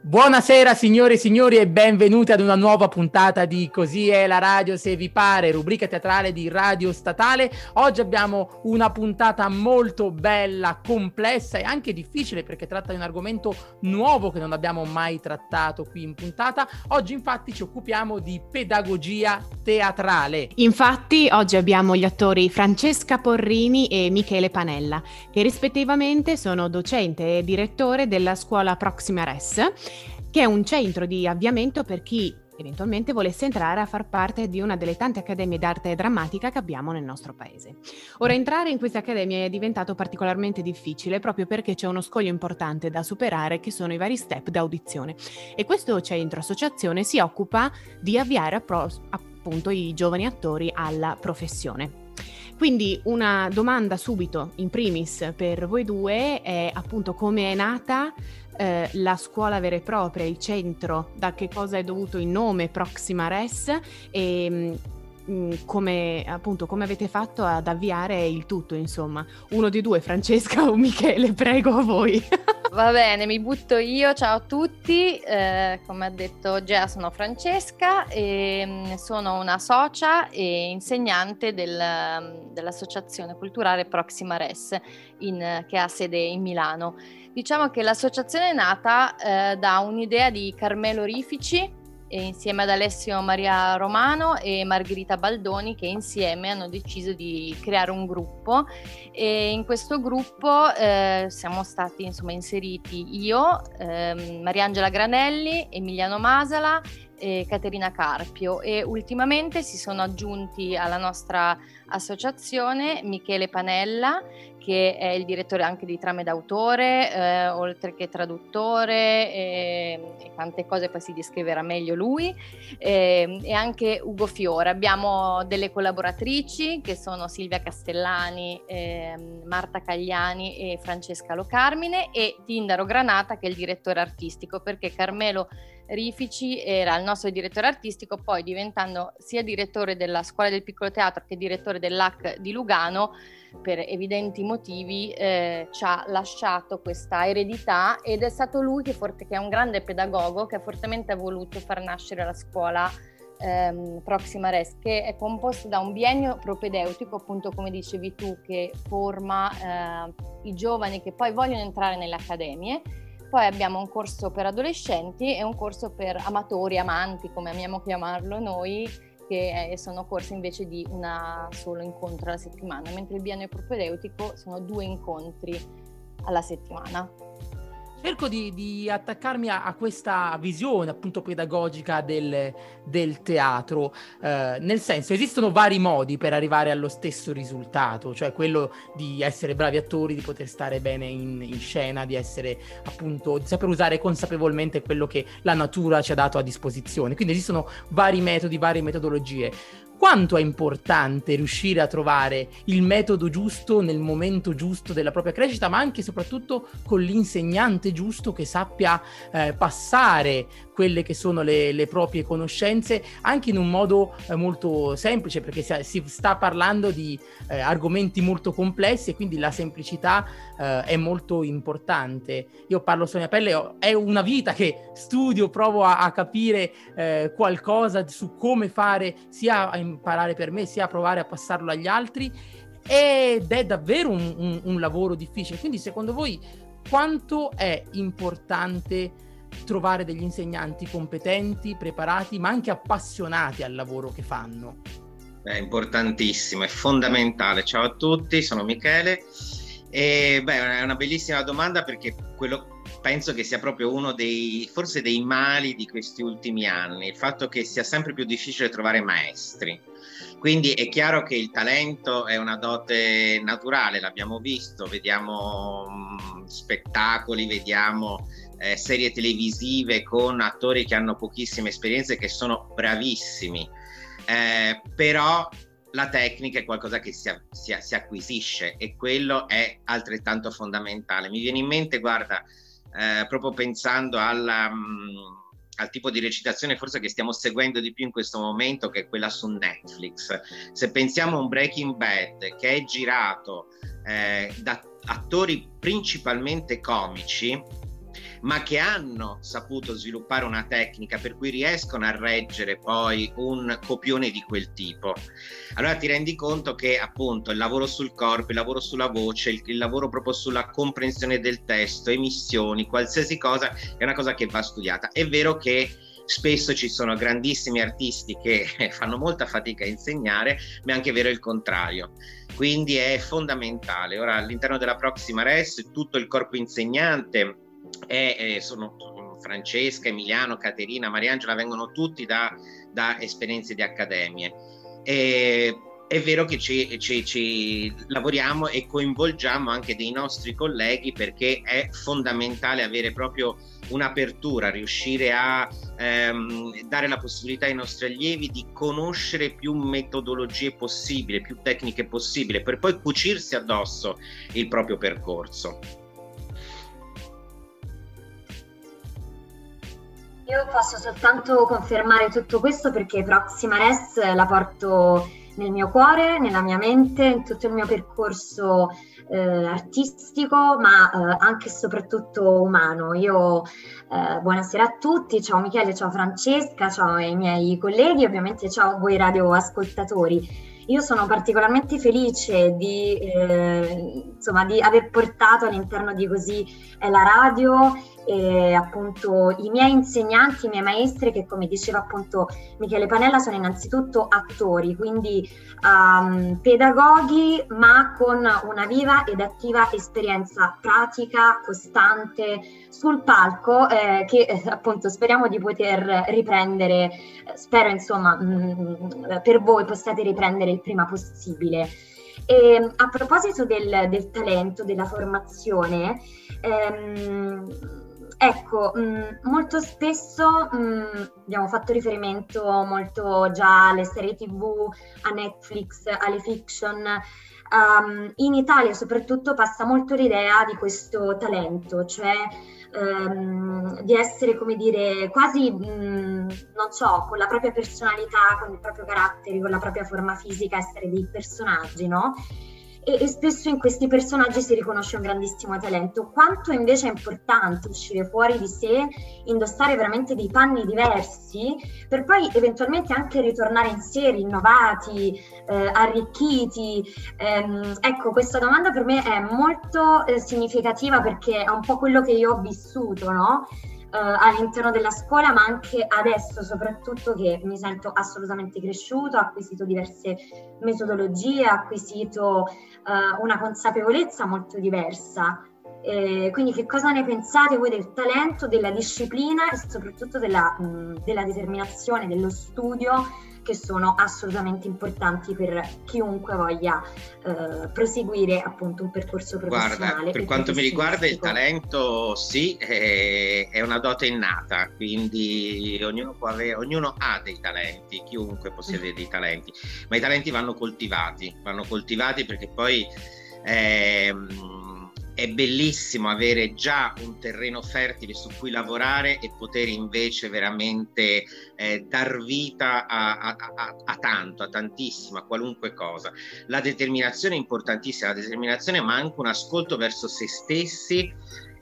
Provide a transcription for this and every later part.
Buonasera signore e signori e benvenuti ad una nuova puntata di Così è la radio se vi pare, rubrica teatrale di Radio Statale. Oggi abbiamo una puntata molto bella, complessa e anche difficile perché tratta di un argomento nuovo che non abbiamo mai trattato qui in puntata. Oggi infatti ci occupiamo di pedagogia teatrale. Infatti oggi abbiamo gli attori Francesca Porrini e Michele Panella che rispettivamente sono docente e direttore della scuola Proxima Res che è un centro di avviamento per chi eventualmente volesse entrare a far parte di una delle tante accademie d'arte drammatica che abbiamo nel nostro paese. Ora entrare in queste accademie è diventato particolarmente difficile proprio perché c'è uno scoglio importante da superare che sono i vari step d'audizione e questo centro associazione si occupa di avviare appunto i giovani attori alla professione. Quindi una domanda subito, in primis, per voi due è appunto come è nata eh, la scuola vera e propria, il centro, da che cosa è dovuto il nome Proxima Res e mm, come, appunto, come avete fatto ad avviare il tutto, insomma. Uno di due, Francesca o Michele, prego a voi. Va bene, mi butto io, ciao a tutti, eh, come ha detto Gea sono Francesca e mm, sono una socia e insegnante del, mm, dell'associazione culturale Proxima Res in, che ha sede in Milano. Diciamo che l'associazione è nata eh, da un'idea di Carmelo Rifici insieme ad Alessio Maria Romano e Margherita Baldoni che insieme hanno deciso di creare un gruppo. E in questo gruppo eh, siamo stati insomma inseriti io, eh, Mariangela Granelli, Emiliano Masala e Caterina Carpio. E ultimamente si sono aggiunti alla nostra associazione Michele Panella che è il direttore anche di trame d'autore eh, oltre che traduttore e, e, tante cose poi si descriverà meglio lui e, e anche Ugo Fiore. Abbiamo delle collaboratrici che sono Silvia Castellani eh, Marta Cagliani e Francesca Locarmine e Tindaro Granata che è il direttore artistico perché Carmelo Rifici era il nostro direttore artistico, poi diventando sia direttore della Scuola del Piccolo Teatro che direttore dell'AC di Lugano, per evidenti motivi eh, ci ha lasciato questa eredità ed è stato lui che, forte, che è un grande pedagogo che ha fortemente voluto far nascere la scuola ehm, Proxima Res che è composto da un biennio propedeutico appunto come dicevi tu che forma eh, i giovani che poi vogliono entrare nelle accademie. Poi abbiamo un corso per adolescenti e un corso per amatori, amanti, come amiamo chiamarlo noi, che sono corsi invece di un solo incontro alla settimana, mentre il biennio propedeutico sono due incontri alla settimana cerco di, di attaccarmi a, a, questa visione appunto pedagogica del, del teatro, eh, nel senso esistono vari modi per arrivare allo stesso risultato, cioè quello di essere bravi attori, di poter stare bene in, in scena, di essere appunto, di saper usare consapevolmente quello che la natura ci ha dato a disposizione. Quindi esistono vari metodi, varie metodologie quanto è importante riuscire a trovare il metodo giusto nel momento giusto della propria crescita, ma anche e soprattutto con l'insegnante giusto che sappia eh, passare quelle che sono le, le, proprie conoscenze anche in un modo eh, molto semplice perché si, si, sta parlando di eh, argomenti molto complessi e quindi la semplicità eh, è molto importante. Io parlo sulla mia pelle, è una vita che studio, provo a, a capire eh, qualcosa su come fare sia a imparare per me sia provare a passarlo agli altri ed è davvero un, un, un lavoro difficile. Quindi secondo voi quanto è importante trovare degli insegnanti competenti, preparati, ma anche appassionati al lavoro che fanno? È importantissimo, è fondamentale. Ciao a tutti, sono Michele. E, beh, è una bellissima domanda perché quello penso che sia proprio uno dei, forse dei mali di questi ultimi anni, il fatto che sia sempre più difficile trovare maestri. Quindi è chiaro che il talento è una dote naturale, l'abbiamo visto, vediamo mm, spettacoli, vediamo eh, serie televisive con attori che hanno pochissime esperienze che sono bravissimi, eh, però la tecnica è qualcosa che si, si, si, acquisisce e quello è altrettanto fondamentale. Mi viene in mente, guarda, eh, proprio pensando alla, mh, mm, al tipo di recitazione forse che stiamo seguendo di più in questo momento, che è quella su Netflix. Se pensiamo a un Breaking Bad che è girato eh, da attori principalmente comici, ma che hanno saputo sviluppare una tecnica per cui riescono a reggere poi un copione di quel tipo. Allora ti rendi conto che appunto il lavoro sul corpo, il lavoro sulla voce, il, il lavoro proprio sulla comprensione del testo, emissioni, qualsiasi cosa è una cosa che va studiata. È vero che spesso ci sono grandissimi artisti che fanno molta fatica a insegnare, ma è anche vero il contrario. Quindi è fondamentale. Ora all'interno della prossima RES tutto il corpo insegnante è, è, sono Francesca, Emiliano, Caterina, Mariangela, vengono tutti da, da esperienze di accademie. E, è vero che ci, ci, ci, lavoriamo e coinvolgiamo anche dei nostri colleghi perché è fondamentale avere proprio un'apertura, riuscire a ehm, dare la possibilità ai nostri allievi di conoscere più metodologie possibili, più tecniche possibili, per poi cucirsi addosso il proprio percorso. Io posso soltanto confermare tutto questo perché Proxima Res la porto nel mio cuore, nella mia mente, in tutto il mio percorso eh, artistico, ma eh, anche e soprattutto umano. Io eh, buonasera a tutti, ciao Michele, ciao Francesca, ciao ai miei colleghi, ovviamente ciao a voi radioascoltatori. Io sono particolarmente felice di, eh, insomma, di aver portato all'interno di così la radio e appunto i miei insegnanti, i miei maestri che come diceva appunto Michele Panella sono innanzitutto attori, quindi um, pedagoghi ma con una viva ed attiva esperienza pratica, costante sul palco eh, che eh, appunto speriamo di poter riprendere, spero insomma mh, mm, per voi possiate riprendere il prima possibile. E, a proposito del, del talento, della formazione, ehm, Ecco, mh, mm, molto spesso mh, mm, abbiamo fatto riferimento molto già alle serie tv, a Netflix, alle fiction. Um, in Italia soprattutto passa molto l'idea di questo talento, cioè um, di essere, come dire, quasi, mm, non so, con la propria personalità, con il proprio carattere, con la propria forma fisica, essere dei personaggi, no? E, e, spesso in questi personaggi si riconosce un grandissimo talento. Quanto invece è importante uscire fuori di sé, indossare veramente dei panni diversi, per poi eventualmente anche ritornare in sé, rinnovati, eh, arricchiti. Eh, ecco, questa domanda per me è molto eh, significativa perché è un po' quello che io ho vissuto, no? Uh, all'interno della scuola, ma anche adesso, soprattutto che mi sento assolutamente cresciuto, ho acquisito diverse metodologie, ho acquisito uh, una consapevolezza molto diversa. Eh, quindi che cosa ne pensate voi del talento, della disciplina e soprattutto della, mh, della determinazione, dello studio che sono assolutamente importanti per chiunque voglia eh, proseguire appunto un percorso professionale. Guarda, per quanto mi riguarda il talento sì, è, è, una dote innata, quindi ognuno, avere, ognuno, ha dei talenti, chiunque possiede dei talenti, ma i talenti vanno coltivati, vanno coltivati perché poi... Ehm, è bellissimo avere già un terreno fertile su cui lavorare e poter invece veramente eh, dar vita a, a, a, a, tanto, a tantissimo, a qualunque cosa. La determinazione è importantissima, la determinazione ma anche un ascolto verso se stessi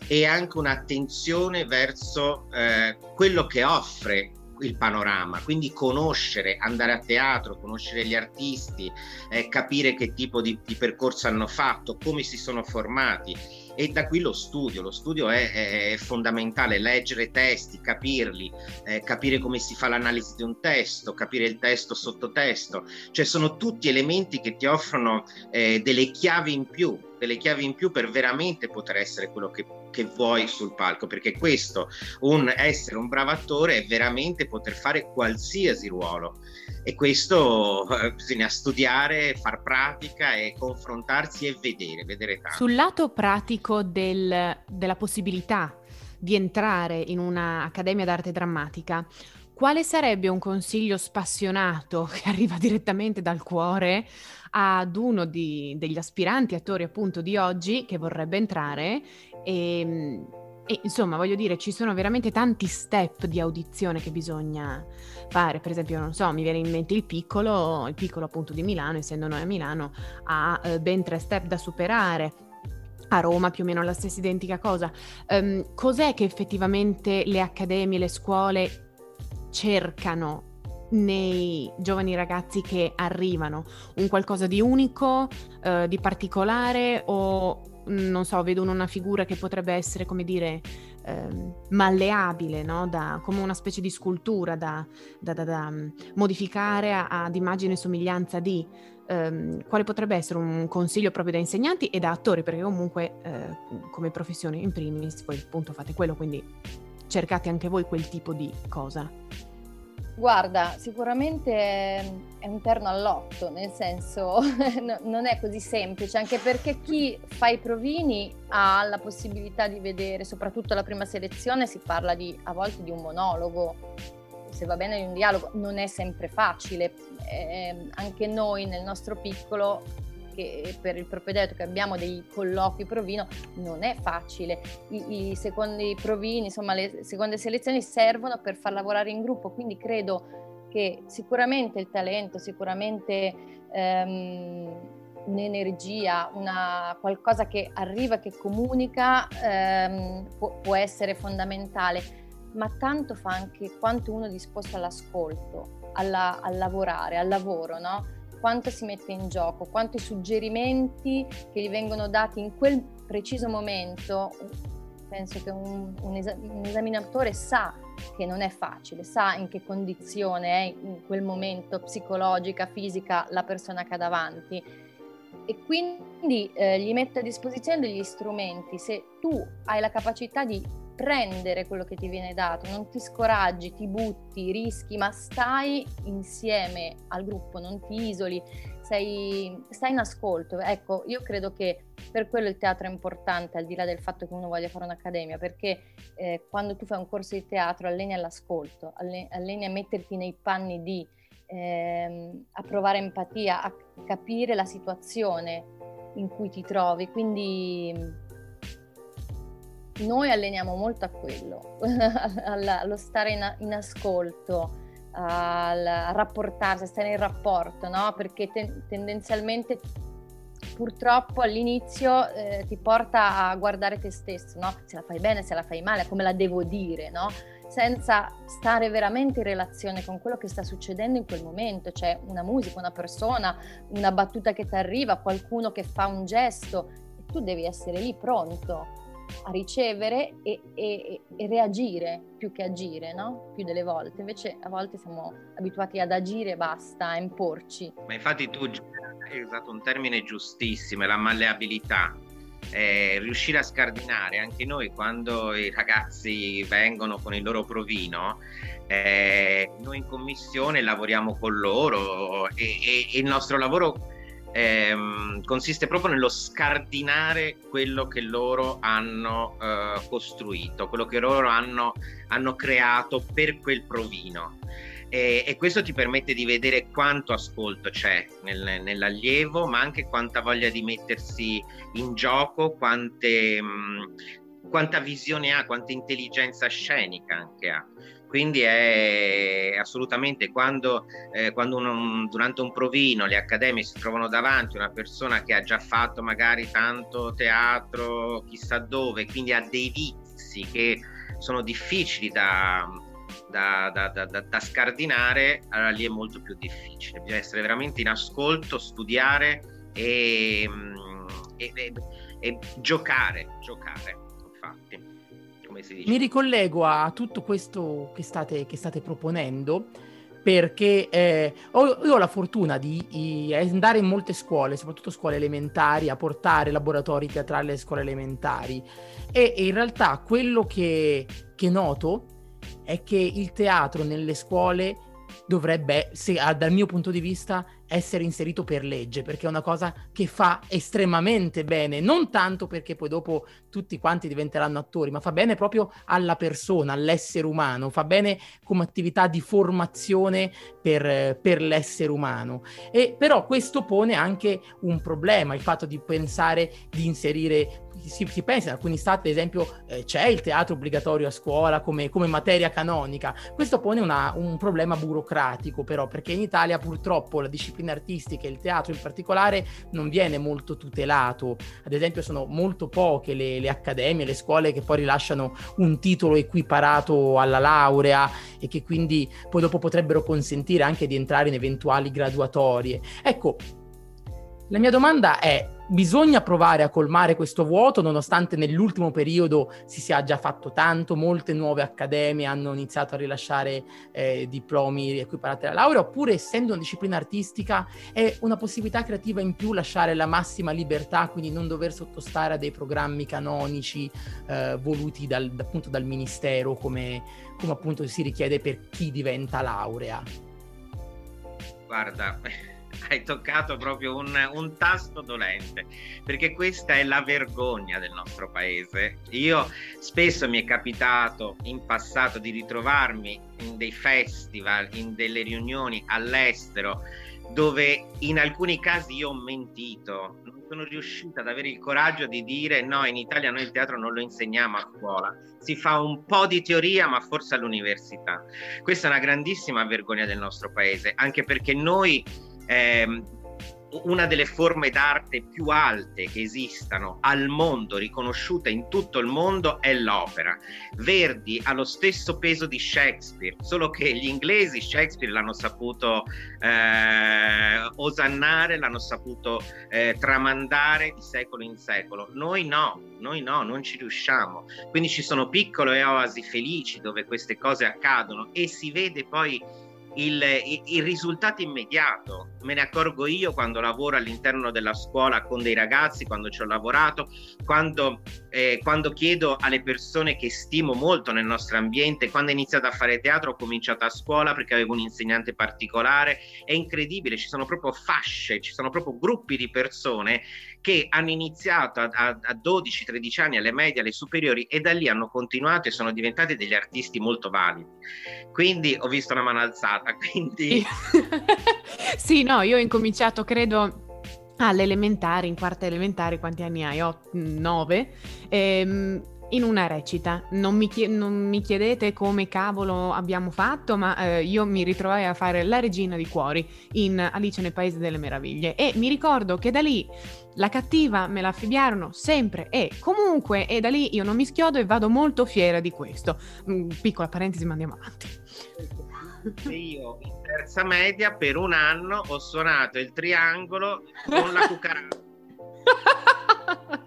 e anche un'attenzione verso eh, quello che offre il panorama, quindi conoscere, andare a teatro, conoscere gli artisti, eh, capire che tipo di, di, percorso hanno fatto, come si sono formati. E da qui lo studio, lo studio è, è fondamentale, leggere testi, capirli, eh, capire come si fa l'analisi di un testo, capire il testo sottotesto, cioè sono tutti elementi che ti offrono eh, delle chiavi in più delle chiavi in più per veramente poter essere quello che, che, vuoi sul palco, perché questo, un essere un bravo attore, è veramente poter fare qualsiasi ruolo. E questo eh, bisogna studiare, far pratica e confrontarsi e vedere, vedere tanto. Sul lato pratico del, della possibilità di entrare in un'accademia d'arte drammatica, quale sarebbe un consiglio spassionato che arriva direttamente dal cuore ad uno di, degli aspiranti attori appunto di oggi che vorrebbe entrare? E, ehm, e insomma voglio dire ci sono veramente tanti step di audizione che bisogna fare. Per esempio non so mi viene in mente il piccolo il piccolo appunto di Milano essendo noi a Milano ha eh, ben tre step da superare. A Roma più o meno la stessa identica cosa. Um, cos'è che effettivamente le accademie, le scuole cercano nei giovani ragazzi che arrivano? Un qualcosa di unico, uh, di particolare o non so, vedono una figura che potrebbe essere, come dire, eh, malleabile, no? da, come una specie di scultura da, da, da mm, modificare ad immagine e somiglianza di ehm, quale potrebbe essere un consiglio proprio da insegnanti e da attori, perché comunque eh, come professione in primis voi appunto fate quello, quindi cercate anche voi quel tipo di cosa. Guarda, sicuramente è un terno all'otto, nel senso non è così semplice, anche perché chi fa i provini ha la possibilità di vedere, soprattutto la prima selezione si parla di, a volte di un monologo, se va bene di un dialogo, non è sempre facile, eh, anche noi nel nostro piccolo che per il propedeutico abbiamo dei colloqui provino non è facile. I, i secondi provini, insomma le seconde selezioni servono per far lavorare in gruppo, quindi credo che sicuramente il talento, sicuramente ehm, un'energia, una, qualcosa che arriva, che comunica, ehm, può, può essere fondamentale ma tanto fa anche quanto uno è disposto all'ascolto, alla, al lavorare, al lavoro, no? Quanto si mette in gioco, quanti suggerimenti che gli vengono dati in quel preciso momento. Penso che un, un, es- un esaminatore sa che non è facile, sa in che condizione è in quel momento psicologica, fisica la persona che ha davanti e quindi eh, gli mette a disposizione degli strumenti. Se tu hai la capacità di prendere quello che ti viene dato, non ti scoraggi, ti butti, rischi, ma stai insieme al gruppo, non ti isoli, sei, stai in ascolto. Ecco, io credo che per quello il teatro è importante, al di là del fatto che uno voglia fare un'accademia, perché eh, quando tu fai un corso di teatro alleni all'ascolto, alleni a metterti nei panni di, ehm, a provare empatia, a capire la situazione in cui ti trovi, quindi noi alleniamo molto a quello, allo stare in, in ascolto, al, rapportarsi, stare in rapporto, no? Perché te, tendenzialmente purtroppo all'inizio eh, ti porta a guardare te stesso, no? Se la fai bene, se la fai male, come la devo dire, no? Senza stare veramente in relazione con quello che sta succedendo in quel momento, c'è una musica, una persona, una battuta che ti arriva, qualcuno che fa un gesto tu devi essere lì pronto a ricevere e, e, e, reagire più che agire, no? Più delle volte. Invece a volte siamo abituati ad agire e basta, a imporci. Ma infatti tu hai usato un termine giustissimo, la malleabilità. Eh, riuscire a scardinare anche noi quando i ragazzi vengono con il loro provino eh, noi in commissione lavoriamo con loro e, e, e il nostro lavoro ehm, consiste proprio nello scardinare quello che loro hanno eh, costruito, quello che loro hanno, hanno creato per quel provino. E, e, questo ti permette di vedere quanto ascolto c'è nel, nell'allievo, ma anche quanta voglia di mettersi in gioco, quante, mh, quanta visione ha, quanta intelligenza scenica anche ha. Quindi è assolutamente quando, eh, quando uno, durante un provino le accademie si trovano davanti una persona che ha già fatto magari tanto teatro, chissà dove, quindi ha dei vizi che sono difficili da, da, da, da, da, scardinare, allora lì è molto più difficile. Bisogna essere veramente in ascolto, studiare e, e, e, e giocare, giocare, infatti come si dice. Mi ricollego a tutto questo che state, che state proponendo perché eh, ho, ho la fortuna di, di, andare in molte scuole, soprattutto scuole elementari, a portare laboratori teatrali alle scuole elementari e, e in realtà quello che, che noto è che il teatro nelle scuole dovrebbe, se, dal mio punto di vista, essere inserito per legge, perché è una cosa che fa estremamente bene, non tanto perché poi dopo tutti quanti diventeranno attori, ma fa bene proprio alla persona, all'essere umano, fa bene come attività di formazione per, per l'essere umano. E però questo pone anche un problema, il fatto di pensare di inserire si, si, pensa in alcuni stati, ad esempio, eh, c'è il teatro obbligatorio a scuola come, come materia canonica. Questo pone una, un problema burocratico, però, perché in Italia purtroppo la disciplina discipline artistiche, il teatro in particolare, non viene molto tutelato. Ad esempio sono molto poche le, le accademie, le scuole che poi rilasciano un titolo equiparato alla laurea e che quindi poi dopo potrebbero consentire anche di entrare in eventuali graduatorie. Ecco, la mia domanda è, bisogna provare a colmare questo vuoto nonostante nell'ultimo periodo si sia già fatto tanto, molte nuove accademie hanno iniziato a rilasciare eh, diplomi equiparati alla laurea, oppure essendo una disciplina artistica è una possibilità creativa in più lasciare la massima libertà, quindi non dover sottostare a dei programmi canonici eh, voluti dal, appunto dal Ministero come, come appunto si richiede per chi diventa laurea. Guarda, hai toccato proprio un, un, tasto dolente, perché questa è la vergogna del nostro paese. Io spesso mi è capitato in passato di ritrovarmi in dei festival, in delle riunioni all'estero, dove in alcuni casi io ho mentito, non sono riuscita ad avere il coraggio di dire no, in Italia noi il teatro non lo insegniamo a scuola, si fa un po' di teoria ma forse all'università. Questa è una grandissima vergogna del nostro paese, anche perché noi ehm, una delle forme d'arte più alte che esistano al mondo, riconosciuta in tutto il mondo, è l'opera. Verdi ha lo stesso peso di Shakespeare, solo che gli inglesi Shakespeare l'hanno saputo eh, osannare, l'hanno saputo eh, tramandare di secolo in secolo. Noi no, noi no, non ci riusciamo. Quindi ci sono piccole oasi felici dove queste cose accadono e si vede poi il, il, risultato immediato. Me ne accorgo io quando lavoro all'interno della scuola con dei ragazzi, quando ci ho lavorato, quando, eh, quando chiedo alle persone che stimo molto nel nostro ambiente, quando ho iniziato a fare teatro ho cominciato a scuola perché avevo un insegnante particolare, è incredibile, ci sono proprio fasce, ci sono proprio gruppi di persone che hanno iniziato a, a, a 12-13 anni alle medie, alle superiori e da lì hanno continuato e sono diventati degli artisti molto validi. Quindi ho visto una mano alzata. Quindi... sì, no, io ho incominciato credo alle elementari, in quarta elementare, quanti anni hai? 9. Ehm, in una recita. Non mi, chie- non mi, chiedete come cavolo abbiamo fatto, ma eh, io mi ritrovai a fare la regina di cuori in Alice nel Paese delle Meraviglie e mi ricordo che da lì la cattiva me la affibbiarono sempre e comunque e da lì io non mi schiodo e vado molto fiera di questo. Mm, piccola parentesi, ma andiamo avanti. Io in terza media per un anno ho suonato il triangolo con la cucaracha.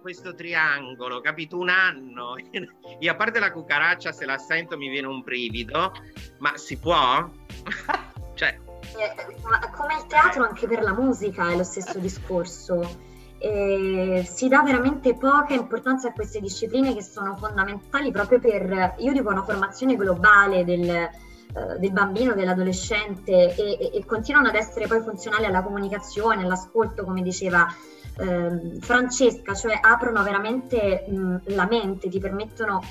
questo triangolo, capito? Un anno. Io a parte la cucaraccia, se la sento mi viene un brivido, ma si può? cioè... Eh, ma come il teatro anche per la musica è lo stesso discorso. Eh, si dà veramente poca importanza a queste discipline che sono fondamentali proprio per, io dico, una formazione globale del, eh, del bambino, dell'adolescente e, e, e, continuano ad essere poi funzionali alla comunicazione, all'ascolto, come diceva eh, Francesca, cioè aprono veramente mh, la mente, ti permettono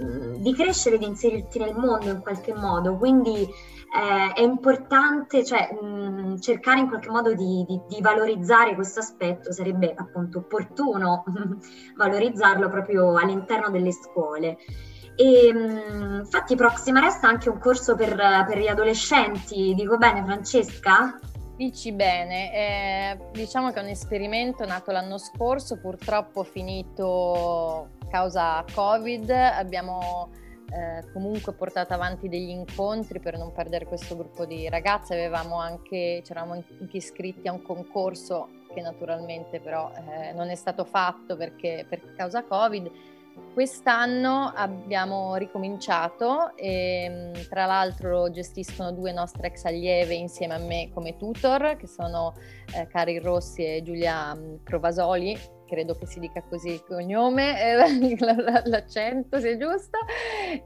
di crescere, di inserirti nel mondo in qualche modo, quindi eh, è importante cioè, mh, cercare in qualche modo di, di, di, valorizzare questo aspetto, sarebbe appunto opportuno valorizzarlo proprio all'interno delle scuole. E infatti Proxima resta anche un corso per, per gli adolescenti, dico bene Francesca? Dici bene, eh, diciamo che è un esperimento nato l'anno scorso, purtroppo finito causa Covid, abbiamo eh, comunque portato avanti degli incontri per non perdere questo gruppo di ragazze, avevamo anche, ci eravamo anche iscritti a un concorso che naturalmente però eh, non è stato fatto perché per causa Covid Quest'anno abbiamo ricominciato e mm, tra l'altro gestiscono due nostre ex allieve insieme a me come tutor, che sono eh, Karin Rossi e Giulia mm, Provasoli, credo che si dica così il cognome, eh, l'accento sia giusto.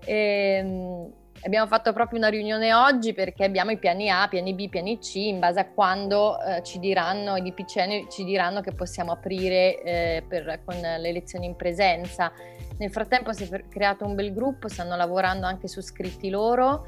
E, mm, abbiamo fatto proprio una riunione oggi perché abbiamo i piani A, piani B, piani C in base a quando eh, ci diranno, i DPCN ci diranno che possiamo aprire eh, per, con le lezioni in presenza. Nel frattempo si è creato un bel gruppo, stanno lavorando anche su scritti loro.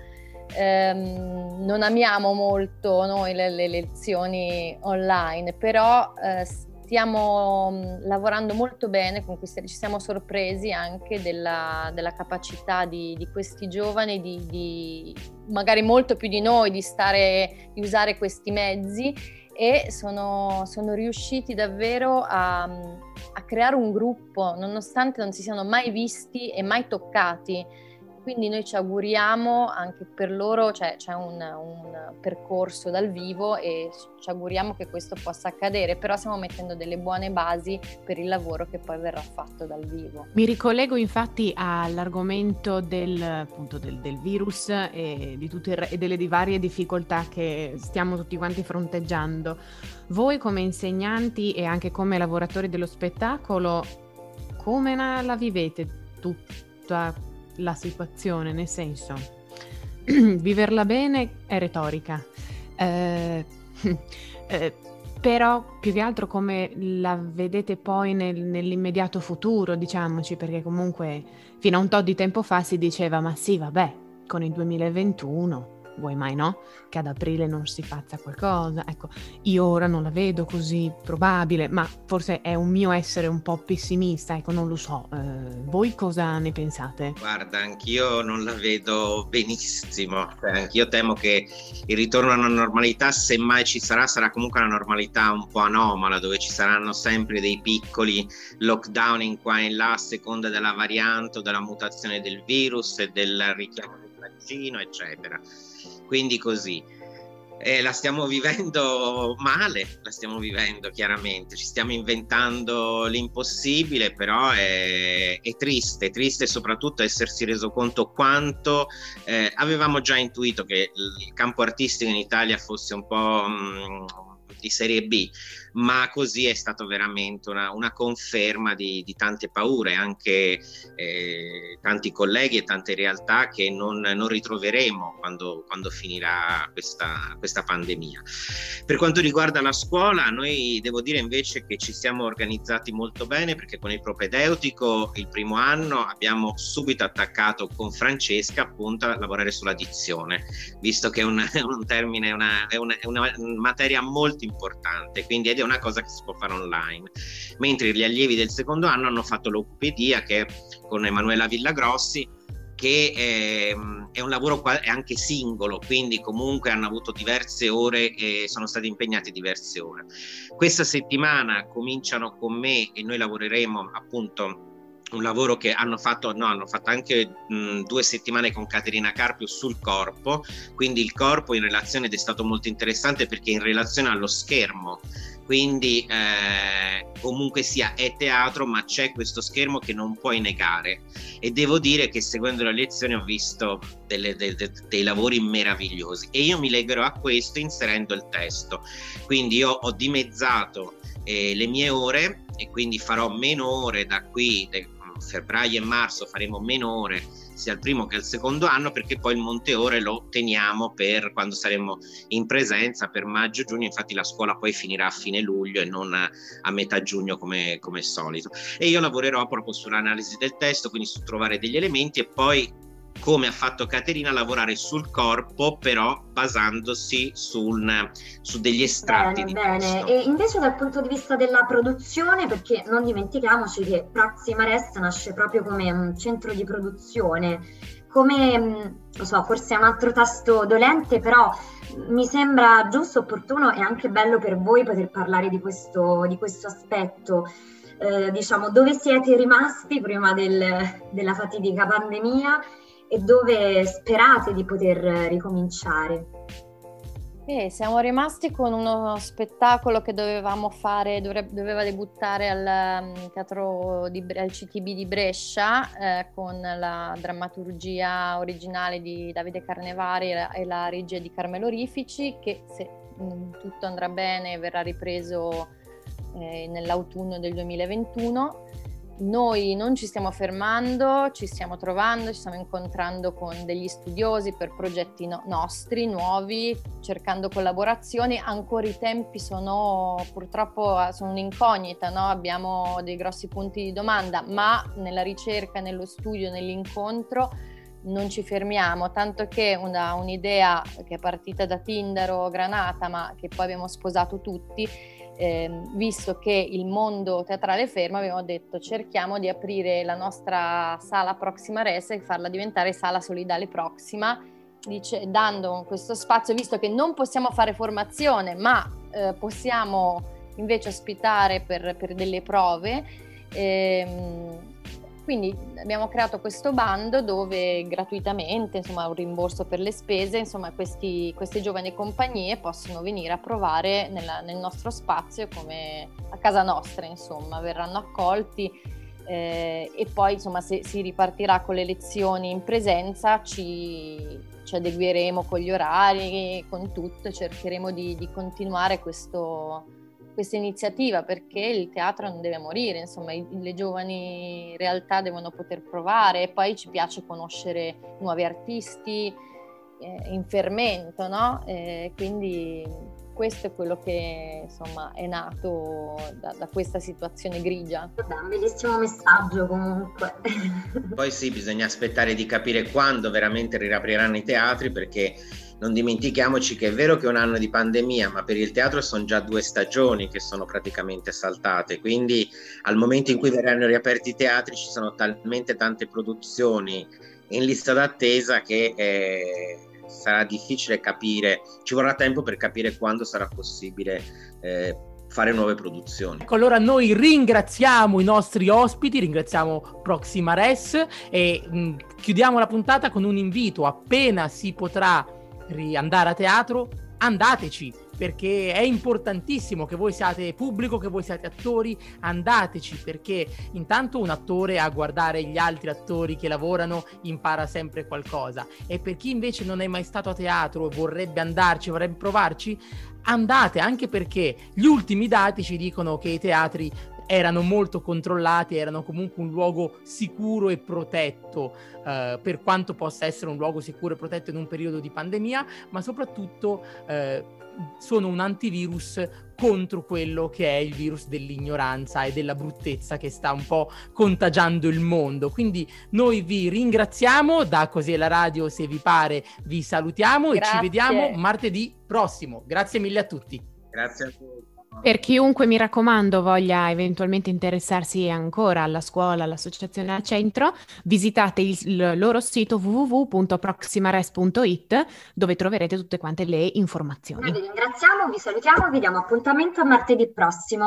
Um, non amiamo molto noi le, le lezioni online, però uh, stiamo mm, lavorando molto bene, ci siamo sorpresi anche della, della capacità di, di, questi giovani, di, di, magari molto più di noi, di, stare, di usare questi mezzi e sono, sono riusciti davvero a, a creare un gruppo, nonostante non si siano mai visti e mai toccati quindi noi ci auguriamo anche per loro, cioè c'è un, un, percorso dal vivo e ci auguriamo che questo possa accadere, però stiamo mettendo delle buone basi per il lavoro che poi verrà fatto dal vivo. Mi ricollego infatti all'argomento del, appunto, del, del virus e, tutte, e delle varie difficoltà che stiamo tutti quanti fronteggiando. Voi come insegnanti e anche come lavoratori dello spettacolo, come la vivete tutta la situazione, nel senso, viverla bene è retorica, eh, eh, però più che altro come la vedete poi nel, nell'immediato futuro, diciamoci, perché comunque fino a un tot di tempo fa si diceva, ma sì, vabbè, con il 2021 vuoi mai no? Che ad aprile non si faccia qualcosa. Ecco, io ora non la vedo così probabile, ma forse è un mio essere un po' pessimista, ecco, non lo so. Eh, voi cosa ne pensate? Guarda, anch'io non la vedo benissimo. Cioè, anch'io temo che il ritorno alla normalità, se mai ci sarà, sarà comunque una normalità un po' anomala, dove ci saranno sempre dei piccoli lockdown in qua e in là a seconda della variante o della mutazione del virus e del richiamo del vaccino, eccetera. Quindi così. Eh, la stiamo vivendo male, la stiamo vivendo chiaramente, ci stiamo inventando l'impossibile, però è, è triste, triste soprattutto essersi reso conto quanto eh, avevamo già intuito che il campo artistico in Italia fosse un po' mh, mm, di serie B, ma così è stato veramente una, una conferma di, di, tante paure, anche eh, tanti colleghi e tante realtà che non, non ritroveremo quando, quando finirà questa, questa, pandemia. Per quanto riguarda la scuola, noi devo dire invece che ci siamo organizzati molto bene perché con il propedeutico il primo anno abbiamo subito attaccato con Francesca appunto a lavorare sulla dizione, visto che è un, un termine, una, è, una, è una materia molto importante, quindi è una cosa che si può fare online. Mentre gli allievi del secondo anno hanno fatto l'Ocupedia che con Emanuela Villagrossi che è, ehm, è, un lavoro anche singolo, quindi comunque hanno avuto diverse ore e sono stati impegnati diverse ore. Questa settimana cominciano con me e noi lavoreremo appunto un lavoro che hanno fatto, no, hanno fatto anche mh, due settimane con Caterina Carpio sul corpo, quindi il corpo in relazione ed è stato molto interessante perché in relazione allo schermo quindi eh, comunque sia è teatro ma c'è questo schermo che non puoi negare. E devo dire che seguendo le lezioni ho visto delle, de, de, dei lavori meravigliosi. E io mi legherò a questo inserendo il testo. Quindi io ho dimezzato eh, le mie ore e quindi farò meno ore da qui de, febbraio e marzo faremo meno ore sia il primo che il secondo anno perché poi il monte ore lo teniamo per quando saremo in presenza per maggio giugno. Infatti la scuola poi finirà a fine luglio e non a metà giugno come, come solito. E io lavorerò proprio sull'analisi del testo quindi su trovare degli elementi e poi come ha fatto Caterina, lavorare sul corpo, però basandosi sul, su degli estratti. Bene, bene. E invece dal punto di vista della produzione, perché non dimentichiamoci che Proxima Rest nasce proprio come un centro di produzione, come, lo so, forse è un altro tasto dolente, però mi sembra giusto, opportuno e anche bello per voi poter parlare di questo, di questo aspetto. Eh, diciamo, dove siete rimasti prima del, della fatidica pandemia e dove sperate di poter ricominciare? Eh, siamo rimasti con uno spettacolo che dovevamo fare, doveva debuttare al, um, teatro di, al CTB di Brescia eh, con la drammaturgia originale di Davide Carnevari e la regia di Carmelo Rifici che se mh, mm, tutto andrà bene verrà ripreso eh, nell'autunno del 2021 noi non ci stiamo fermando, ci stiamo trovando, ci stiamo incontrando con degli studiosi per progetti no- nostri, nuovi, cercando collaborazioni. Ancora i tempi sono purtroppo sono un'incognita, no? abbiamo dei grossi punti di domanda, ma nella ricerca, nello studio, nell'incontro non ci fermiamo, tanto che una, un'idea che è partita da Tinder o Granata, ma che poi abbiamo sposato tutti, eh, visto che il mondo teatrale fermo, abbiamo detto cerchiamo di aprire la nostra sala Proxima Res e farla diventare sala solidale Proxima, dice, dando questo spazio, visto che non possiamo fare formazione, ma eh, possiamo invece ospitare per, per delle prove. Ehm, quindi abbiamo creato questo bando dove gratuitamente, insomma, un rimborso per le spese, insomma, questi, queste giovani compagnie possono venire a provare nella, nel nostro spazio come a casa nostra, insomma, verranno accolti eh, e poi, insomma, se si ripartirà con le lezioni in presenza ci, ci adegueremo con gli orari, con tutto, cercheremo di, di continuare questo questa iniziativa perché il teatro non deve morire, insomma i, le giovani realtà devono poter provare e poi ci piace conoscere nuovi artisti eh, in fermento, no? Eh, quindi questo è quello che insomma è nato da, da questa situazione grigia. Vabbè, un bellissimo messaggio comunque. Poi sì, bisogna aspettare di capire quando veramente riapriranno i teatri perché non dimentichiamoci che è vero che è un anno di pandemia, ma per il teatro sono già due stagioni che sono praticamente saltate, quindi al momento in cui verranno riaperti i teatri ci sono talmente tante produzioni in lista d'attesa che eh, sarà difficile capire, ci vorrà tempo per capire quando sarà possibile eh, fare nuove produzioni. Ecco, allora noi ringraziamo i nostri ospiti, ringraziamo Proxima Res e mh, chiudiamo la puntata con un invito, appena si potrà andare a teatro, andateci perché è importantissimo che voi siate pubblico, che voi siate attori, andateci perché intanto un attore a guardare gli altri attori che lavorano impara sempre qualcosa. E per chi invece non è mai stato a teatro e vorrebbe andarci, vorrebbe provarci, andate anche perché gli ultimi dati ci dicono che i teatri erano molto controllati, erano comunque un luogo sicuro e protetto, eh, per quanto possa essere un luogo sicuro e protetto in un periodo di pandemia, ma soprattutto eh, sono un antivirus contro quello che è il virus dell'ignoranza e della bruttezza che sta un po' contagiando il mondo. Quindi noi vi ringraziamo, da Così è la radio, se vi pare, vi salutiamo Grazie. e ci vediamo martedì prossimo. Grazie mille a tutti. Grazie a voi. Per chiunque, mi raccomando, voglia eventualmente interessarsi ancora alla scuola, all'associazione al centro, visitate il, il loro sito www.proximares.it dove troverete tutte quante le informazioni. Noi vi ringraziamo, vi salutiamo vi diamo appuntamento a martedì prossimo.